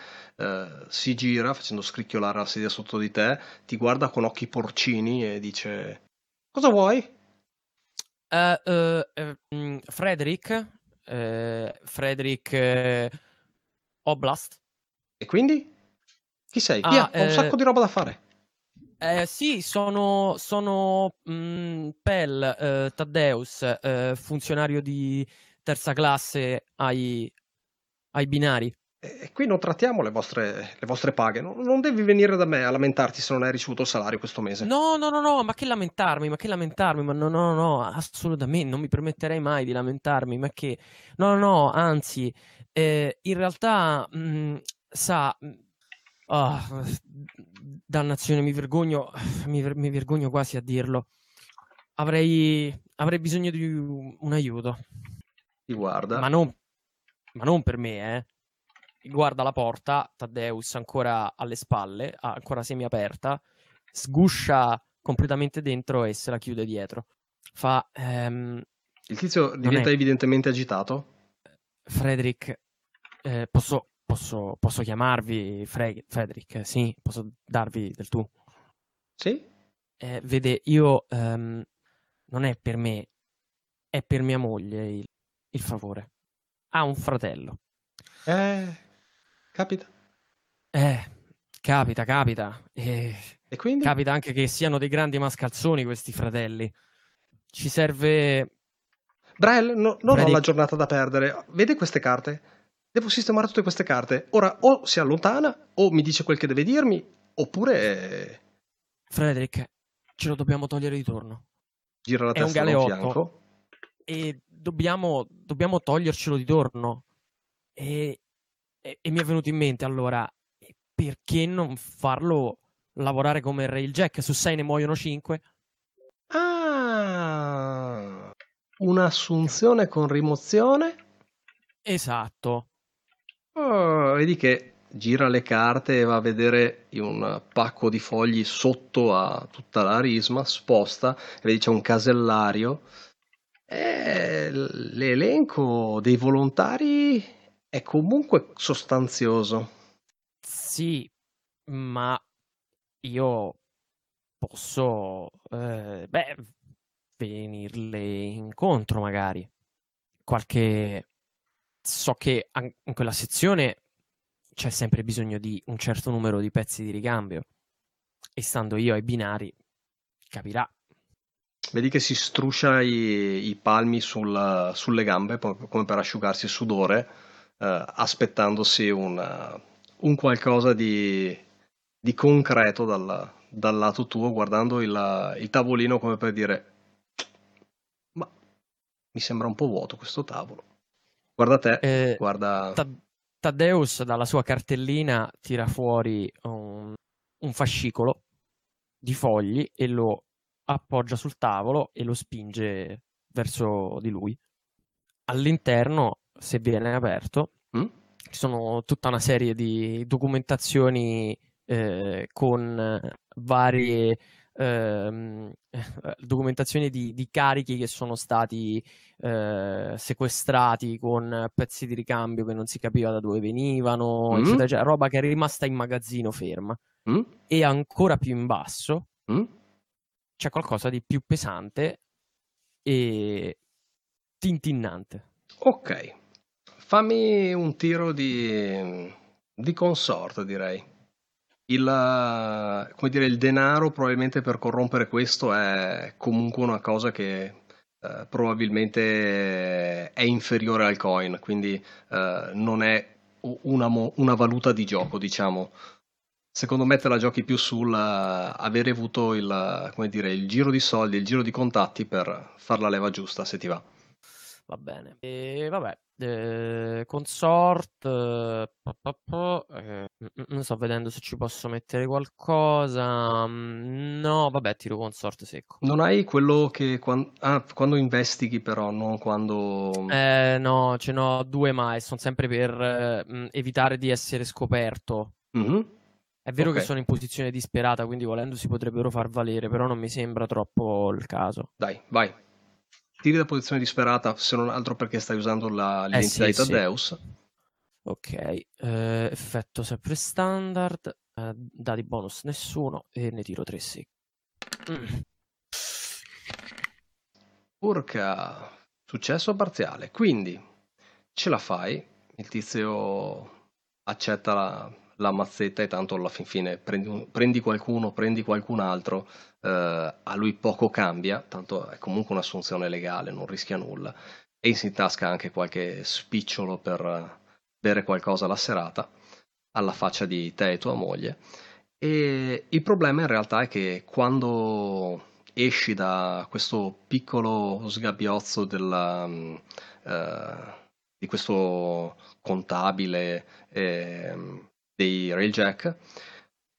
si gira facendo scricchiolare la sedia sotto di te, ti guarda con occhi porcini e dice: Cosa vuoi? Mm, Frederick, Frederick Oblast. E quindi? Chi sei? Ah, Via, ho un sacco di roba da fare. Eh, sì, sono, sono mh, mm, Pell eh, Taddeus, eh, funzionario di terza classe ai, ai binari. E qui non trattiamo le vostre, le vostre paghe. Non, non, devi venire da me a lamentarti se non hai ricevuto il salario questo mese. No, no, no, no, ma che lamentarmi, ma che lamentarmi, ma no, no, no, assolutamente, non mi permetterei mai di lamentarmi, ma che... No, no, no, anzi, eh, in realtà, mh, mm, sa, Oh, dannazione, mi vergogno, mi, ver- mi, vergogno quasi a dirlo. Avrei, avrei bisogno di un, aiuto. Ti guarda. Ma non, ma non per me, eh. Guarda la porta, Taddeus ancora alle spalle, ancora semi-aperta, sguscia completamente dentro e se la chiude dietro. Fa... Ehm, Il tizio diventa è... evidentemente agitato. Frederick, eh, posso, Posso, posso chiamarvi Fre- Frederick? Sì, posso darvi del tu? Sì. Eh, vede, io um, non è per me, è per mia moglie il, il favore. Ha un fratello. Eh, capita. Eh, capita, capita. E, e quindi? Capita anche che siano dei grandi mascalzoni questi fratelli. Ci serve... Braille, no, non Frederick... ho la giornata da perdere. Vede queste carte? Devo sistemare tutte queste carte. Ora o si allontana o mi dice quel che deve dirmi, oppure Frederick, ce lo dobbiamo togliere di torno. gira la È testa da un fianco. E dobbiamo, dobbiamo togliercelo di torno. E, e- e mi è venuto in mente allora, perché non farlo lavorare come Railjack? Su 6 ne muoiono 5? Ah, un'assunzione con rimozione. Esatto. Oh, vedi che gira le carte e va a vedere un pacco di fogli sotto a tutta la risma, sposta e vedi c'è un casellario. E l'elenco dei volontari è comunque sostanzioso. Sì, ma io posso, eh, beh, venirle incontro magari. Qualche... So che in quella sezione c'è sempre bisogno di un certo numero di pezzi di ricambio. E stando io ai binari, capirà. Vedi che si struscia i, i palmi sul- sulle gambe come per asciugarsi il sudore, eh, aspettandosi un, un qualcosa di, di concreto dal, dal lato tuo, guardando il, il tavolino come per dire: Ma mi sembra un po' vuoto questo tavolo. Guarda te, Eh, guarda. Ta- Taddeus dalla sua cartellina tira fuori un, un fascicolo di fogli e lo appoggia sul tavolo e lo spinge verso di lui. All'interno, se viene aperto, Mm? ci sono tutta una serie di documentazioni eh, con varie ehm, documentazioni di, di carichi che sono stati eh, sequestrati con pezzi di ricambio che non si capiva da dove venivano, Mm? eccetera, eccetera, roba che è rimasta in magazzino ferma. Mm? E ancora più in basso Mm? c'è qualcosa di più pesante e tintinnante. Ok, fammi un tiro di, di consort, direi. Il, dire, il denaro probabilmente per corrompere questo è comunque una cosa che eh, probabilmente è inferiore al coin, quindi eh, non è una, una valuta di gioco, diciamo. Secondo me te la giochi più sul eh, avere avuto il, dire, il giro di soldi, il giro di contatti per far la leva giusta, se ti va. Va bene. E vabbè, eh, consort, eh, pa, pa, eh, mm, mm, non sto vedendo se ci posso mettere qualcosa. mm, No, vabbè, tiro consort secco. Non hai quello che quan- ah, quando investighi però, non quando... Eh, no, ce n'ho due mai, sono sempre per eh, evitare di essere scoperto. Mhm. È vero che Ok. sono in posizione disperata, quindi volendo si potrebbero far valere, però non mi sembra troppo il caso. Dai, vai. Tiri da posizione disperata, se non altro perché stai usando la- Eh l'identità sì, di sì. Taddeus. Ok, eh, effetto sempre standard, eh, dati bonus nessuno e ne tiro 3 secchi. Mm. Urca, successo parziale. Quindi ce la fai, il tizio accetta la, la mazzetta e tanto alla fin fine prendi, un- prendi qualcuno, prendi qualcun altro, eh, a lui poco cambia, tanto è comunque un'assunzione legale, non rischia nulla. E si intasca anche qualche spicciolo per eh, bere qualcosa la serata, alla faccia di te e tua moglie. E il problema in realtà è che quando esci da questo piccolo sgabbiozzo della, eh, di questo contabile ehm, dei Railjack,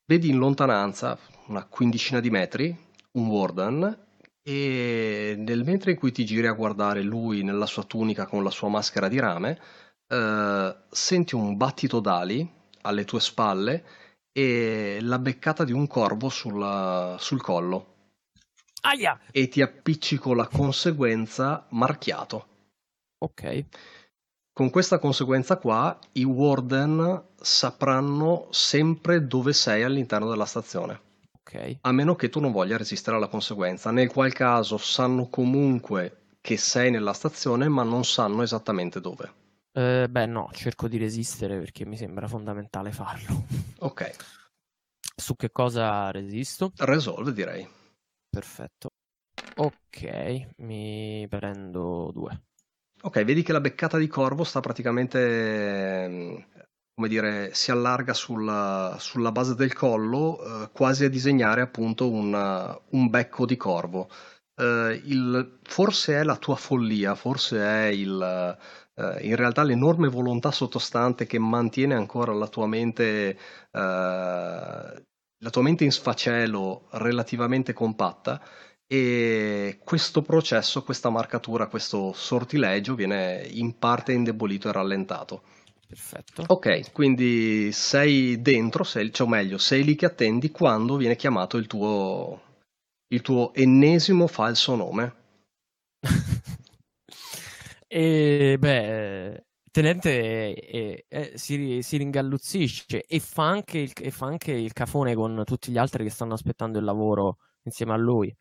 vedi in lontananza, una quindicina di metri, un Warden e nel mentre in cui ti giri a guardare lui nella sua tunica con la sua maschera di rame, eh, senti un battito d'ali alle tue spalle e la beccata di un corvo sulla- sul collo Aia! e ti appicci con la conseguenza marchiato. Ok, Con questa conseguenza qua, i warden sapranno sempre dove sei all'interno della stazione, ok. a meno che tu non voglia resistere alla conseguenza, nel qual caso sanno comunque che sei nella stazione, ma non sanno esattamente dove. Eh, beh, no, cerco di resistere perché mi sembra fondamentale farlo. Ok, Su che cosa resisto? resolve direi. Perfetto. Ok, mi prendo due. Ok, vedi che la beccata di corvo sta praticamente, come dire, si allarga sulla, sulla base del collo, eh, quasi a disegnare appunto un, un becco di corvo. Eh, il, forse è la tua follia, forse è il, eh, in realtà l'enorme volontà sottostante che mantiene ancora la tua mente, eh, la tua mente in sfacelo relativamente compatta e questo processo, questa marcatura, questo sortilegio viene in parte indebolito e rallentato. Perfetto. Ok, quindi sei dentro, sei, cioè, o meglio, sei lì che attendi quando viene chiamato il tuo, il tuo ennesimo falso nome. e beh, Tenente eh, eh, si, si, ringalluzzisce e fa, anche il, e fa anche il cafone con tutti gli altri che stanno aspettando il lavoro insieme a lui.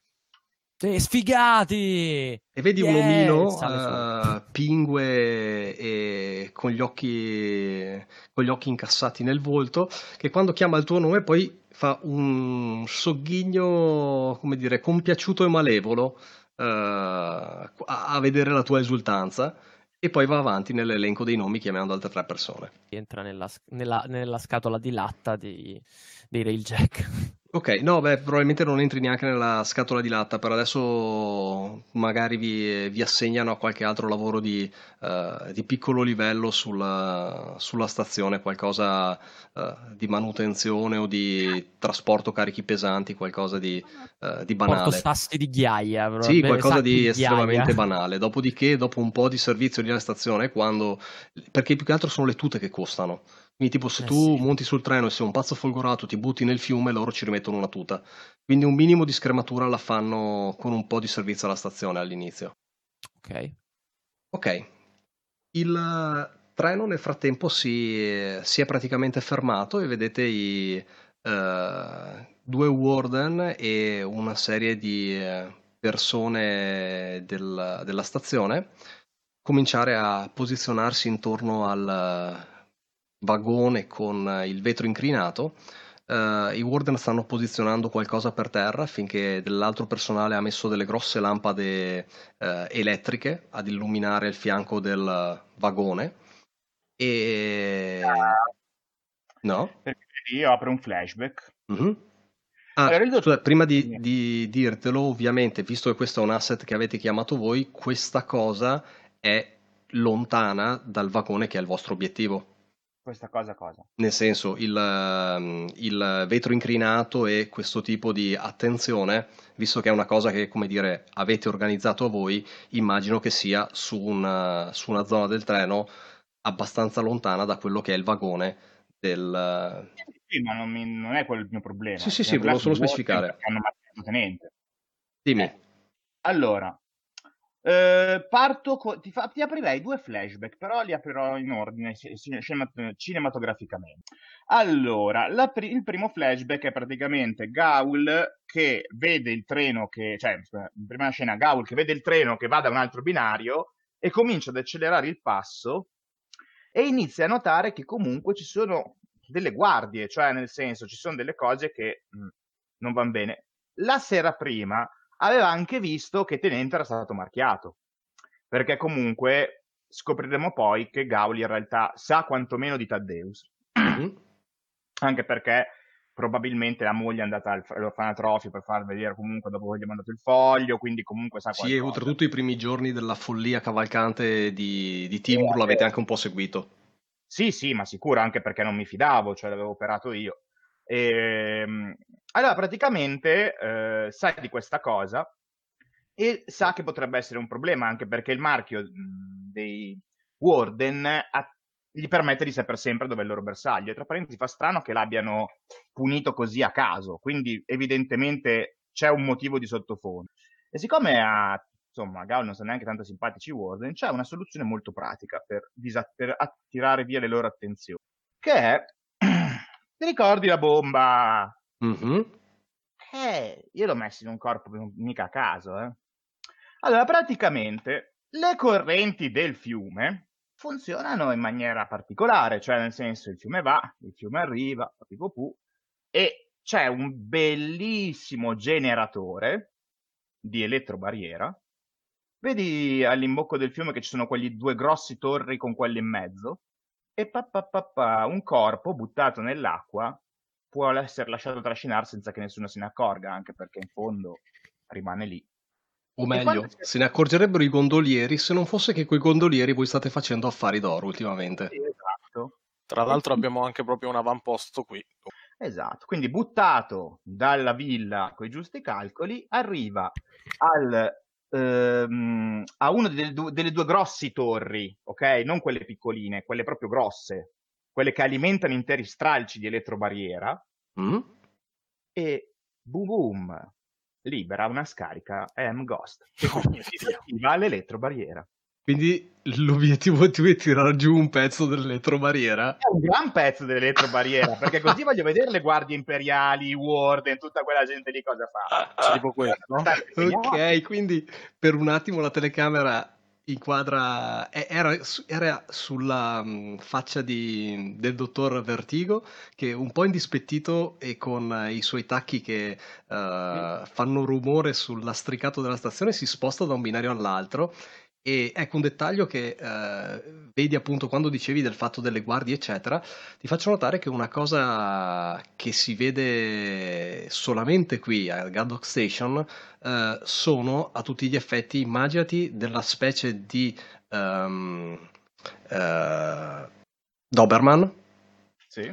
Sì, sfigati! E vedi yeah! un omino uh, pingue e con gli, occhi, con gli occhi incassati nel volto che quando chiama il tuo nome poi fa un sogghigno, come dire, compiaciuto e malevolo uh, a, vedere la tua esultanza e poi va avanti nell'elenco dei nomi chiamando altre tre persone. Entra nella, nella, nella scatola di latta di, dei Railjack. Ok, no, beh, probabilmente non entri neanche nella scatola di latta, per adesso magari vi, vi assegnano a qualche altro lavoro di, uh, di piccolo livello sulla, sulla stazione, qualcosa uh, di manutenzione o di trasporto carichi pesanti, qualcosa di, uh, di banale. Porto sassi di ghiaia. Però. Sì, qualcosa di, di estremamente banale. Dopodiché, dopo un po' di servizio lì alla stazione, quando... perché più che altro sono le tute che costano. Quindi tipo se eh tu sì. monti sul treno e sei un pazzo folgorato, ti butti nel fiume, loro ci rimettono una tuta. Quindi un minimo di scrematura la fanno con un po' di servizio alla stazione all'inizio. Ok. Ok. Il treno nel frattempo si, si è praticamente fermato e vedete i uh, due warden e una serie di eh, persone del, della stazione cominciare a posizionarsi intorno al vagone con il vetro incrinato. Uh, I Warden stanno posizionando qualcosa per terra affinché dell'altro personale ha messo delle grosse lampade uh, elettriche ad illuminare il fianco del vagone. E. No? Io apro un flashback. Mm-hmm. Ah, allora, scusa, prima di, di, dirtelo, ovviamente, visto che questo è un asset che avete chiamato voi, questa cosa è lontana dal vagone che è il vostro obiettivo. Questa cosa cosa? Nel senso, il, ehm, il, vetro incrinato e questo tipo di attenzione, visto che è una cosa che, come dire, avete organizzato voi, immagino che sia su una, su una zona del treno abbastanza lontana da quello che è il vagone del... Sì, ma non, mi, non è quello il mio problema. Sì, sì, sì, volevo solo specificare. Hanno. Dimmi. Eh, allora, Uh, parto co- ti, fa- ti, aprirei due flashback, però li aprirò in ordine cinematograficamente. Allora, pri- il primo flashback è praticamente Gaul che vede il treno che, cioè, in prima scena Gaul che vede il treno che va da un altro binario e comincia ad accelerare il passo e inizia a notare che comunque ci sono delle guardie, cioè nel senso ci sono delle cose che mh, mm, non vanno bene. La sera prima aveva anche visto che Tenente era stato marchiato, perché comunque scopriremo poi che Gauli in realtà sa quantomeno di Taddeus, mm-hmm. anche perché probabilmente la moglie è andata all'orfanatrofio per far vedere comunque dopo che gli ha mandato il foglio, quindi comunque sa qualcosa. Sì, oltretutto i primi giorni della follia cavalcante di, di Timur l'avete anche un po' seguito. Sì, sì, ma sicuro, anche perché non mi fidavo, cioè l'avevo operato io. E, ehm, allora, praticamente eh, sa di questa cosa e sa che potrebbe essere un problema, anche perché il marchio mh, dei Warden ha, gli permette di sapere sempre dove è il loro bersaglio. E tra parentesi fa strano che l'abbiano punito così a caso, quindi evidentemente c'è un motivo di sottofondo. E siccome a insomma, Gaul non sono neanche tanto simpatici Warden, c'è una soluzione molto pratica per, disa- per attirare via le loro attenzioni, che è, ti ricordi la bomba Mm-hmm. Eh, io l'ho messo in un corpo mica a caso, eh. Allora, praticamente le correnti del fiume funzionano in maniera particolare, cioè nel senso il fiume va, il fiume arriva, pu, e c'è un bellissimo generatore di elettrobarriera vedi all'imbocco del fiume che ci sono quegli due grossi torri con quelli in mezzo e pa, pa, pa, pa, un corpo buttato nell'acqua può essere lasciato trascinare senza che nessuno se ne accorga, anche perché in fondo rimane lì. O meglio, se ne accorgerebbero i gondolieri se non fosse che quei gondolieri voi state facendo affari d'oro ultimamente. Sì, esatto. Tra l'altro abbiamo anche proprio un avamposto qui. Esatto, quindi buttato dalla villa con i giusti calcoli, arriva al, ehm, a una delle, due, delle due grossi torri, ok? Non quelle piccoline, quelle proprio grosse, quelle che alimentano interi stralci di elettrobarriera, Mm? e boom boom, libera una scarica M Ghost che Oh si Dio. attiva all'elettrobarriera. Quindi l'obiettivo tuo è tirare giù un pezzo dell'elettrobarriera? È un gran pezzo dell'elettrobarriera, perché così voglio vedere le guardie imperiali, i Warden, tutta quella gente lì cosa fa. Tipo questo. Ok, quindi per un attimo la telecamera inquadra era, era sulla mh, faccia di- del dottor Vertigo che un po' indispettito e con eh, i suoi tacchi che eh, fanno rumore sul lastricato della stazione si sposta da un binario all'altro e ecco un dettaglio che eh, vedi appunto quando dicevi del fatto delle guardie eccetera ti faccio notare che una cosa che si vede solamente qui a Gaddock Station eh, sono a tutti gli effetti, immaginati della specie di ehm, eh, Doberman, Sì.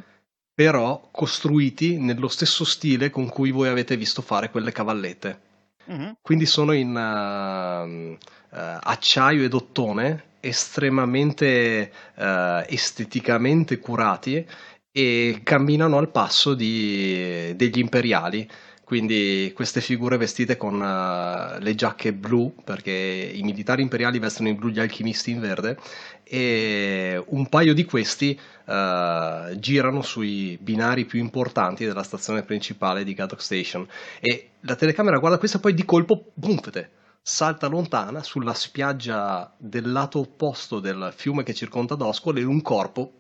però costruiti nello stesso stile con cui voi avete visto fare quelle cavallette. Mhm. Quindi sono in eh, acciaio ed ottone, estremamente eh, esteticamente curati e camminano al passo di- degli imperiali. Quindi queste figure vestite con eh, le giacche blu, perché i militari imperiali vestono in blu, gli alchimisti in verde, e un paio di questi eh, girano sui binari più importanti della stazione principale di Gaddock Station e la telecamera guarda questa poi di colpo bumfete, salta lontana sulla spiaggia del lato opposto del fiume che circonda Doscol e un corpo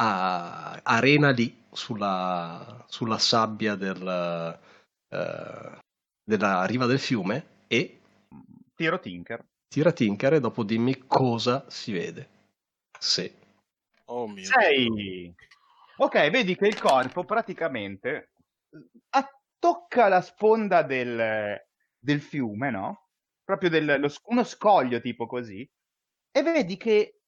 a- arena lì sulla, sulla sabbia del, eh, della riva del fiume e Tiro Tinker. tira Tinker e dopo dimmi cosa si vede. Sì. Oh mio Dio. Sei. Ok, vedi che il corpo praticamente eh, tocca la sponda del, del fiume, no? Proprio del- lo uno scoglio tipo così. E vedi che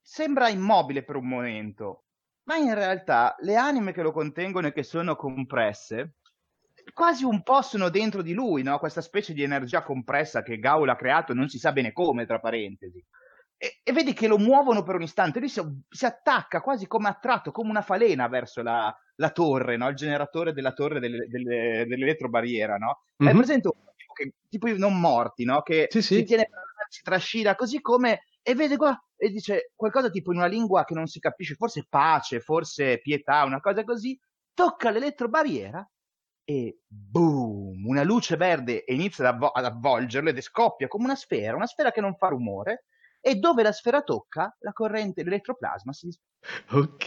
sembra immobile per un momento, ma in realtà le anime che lo contengono e che sono compresse, quasi un po' sono dentro di lui, no? Questa specie di energia compressa che Gaul ha creato, non si sa bene come, tra parentesi. E, e vedi che lo muovono per un istante, lui si, si attacca quasi come attratto, come una falena verso la, la torre, no? Il generatore della torre delle- delle- dell'elettrobarriera, no? Hai Mhm. presente che, tipo i non morti, no? Che Sì, sì. si tiene per si trascina così come e vede qua e dice qualcosa tipo in una lingua che non si capisce, forse pace, forse pietà, una cosa così, tocca l'elettrobarriera e boom, una luce verde e inizia ad, avvo- ad avvolgerlo ed scoppia come una sfera, una sfera che non fa rumore e dove la sfera tocca la corrente, l'elettroplasma si Ok,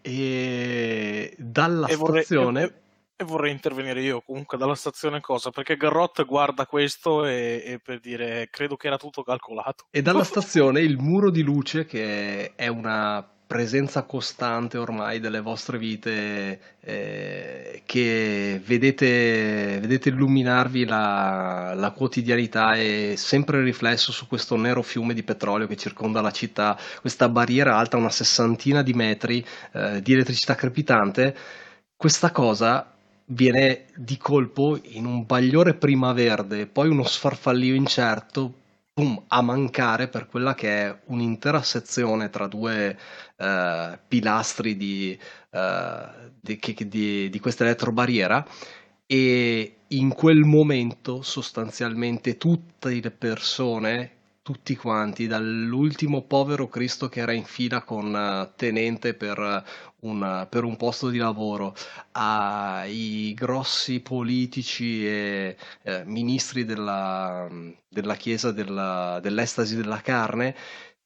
e dalla E vorrei, stazione... e- e vorrei intervenire io comunque dalla stazione cosa? Perché Garrot guarda questo e, e per dire credo che era tutto calcolato. E dalla stazione il muro di luce, che è una presenza costante ormai delle vostre vite, eh, che vedete, vedete illuminarvi la, la quotidianità, è sempre riflesso su questo nero fiume di petrolio che circonda la città, questa barriera alta una sessantina di metri eh, di elettricità crepitante. Questa cosa viene di colpo in un bagliore prima verde, poi uno sfarfallio incerto, boom, a mancare per quella che è un'intera sezione tra due eh, pilastri di, eh, di, di- di questa elettrobarriera e in quel momento sostanzialmente tutte le persone, tutti quanti, dall'ultimo povero Cristo che era in fila con eh, tenente per, eh, un, per un posto di lavoro, ai grossi politici e eh, ministri della, della Chiesa della- dell'estasi della carne,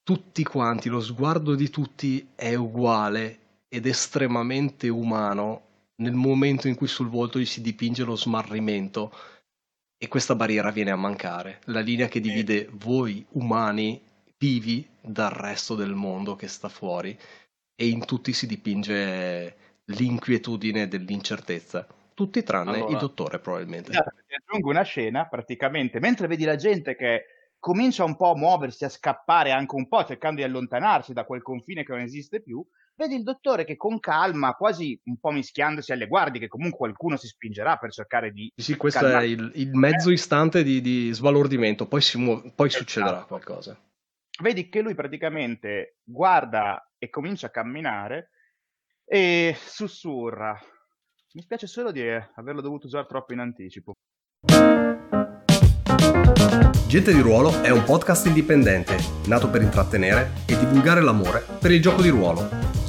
tutti quanti, lo sguardo di tutti è uguale ed estremamente umano nel momento in cui sul volto gli si dipinge lo smarrimento e questa barriera viene a mancare, la linea che divide voi umani vivi dal resto del mondo che sta fuori e in tutti si dipinge l'inquietudine dell'incertezza. Tutti tranne allora, il dottore, probabilmente. Ti aggiungo una scena, praticamente, mentre vedi la gente che comincia un po' a muoversi, a scappare anche un po', cercando di allontanarsi da quel confine che non esiste più, vedi il dottore che con calma, quasi un po' mischiandosi alle guardie, che comunque qualcuno si spingerà per cercare di... Sì, questo calmare. è il, il, mezzo istante di, di sbalordimento, poi, muove, poi esatto. succederà qualcosa. Vedi che lui praticamente guarda e comincia a camminare e sussurra. Mi spiace solo di averlo dovuto usare troppo in anticipo. Gente di Ruolo è un podcast indipendente, nato per intrattenere e divulgare l'amore per il gioco di ruolo,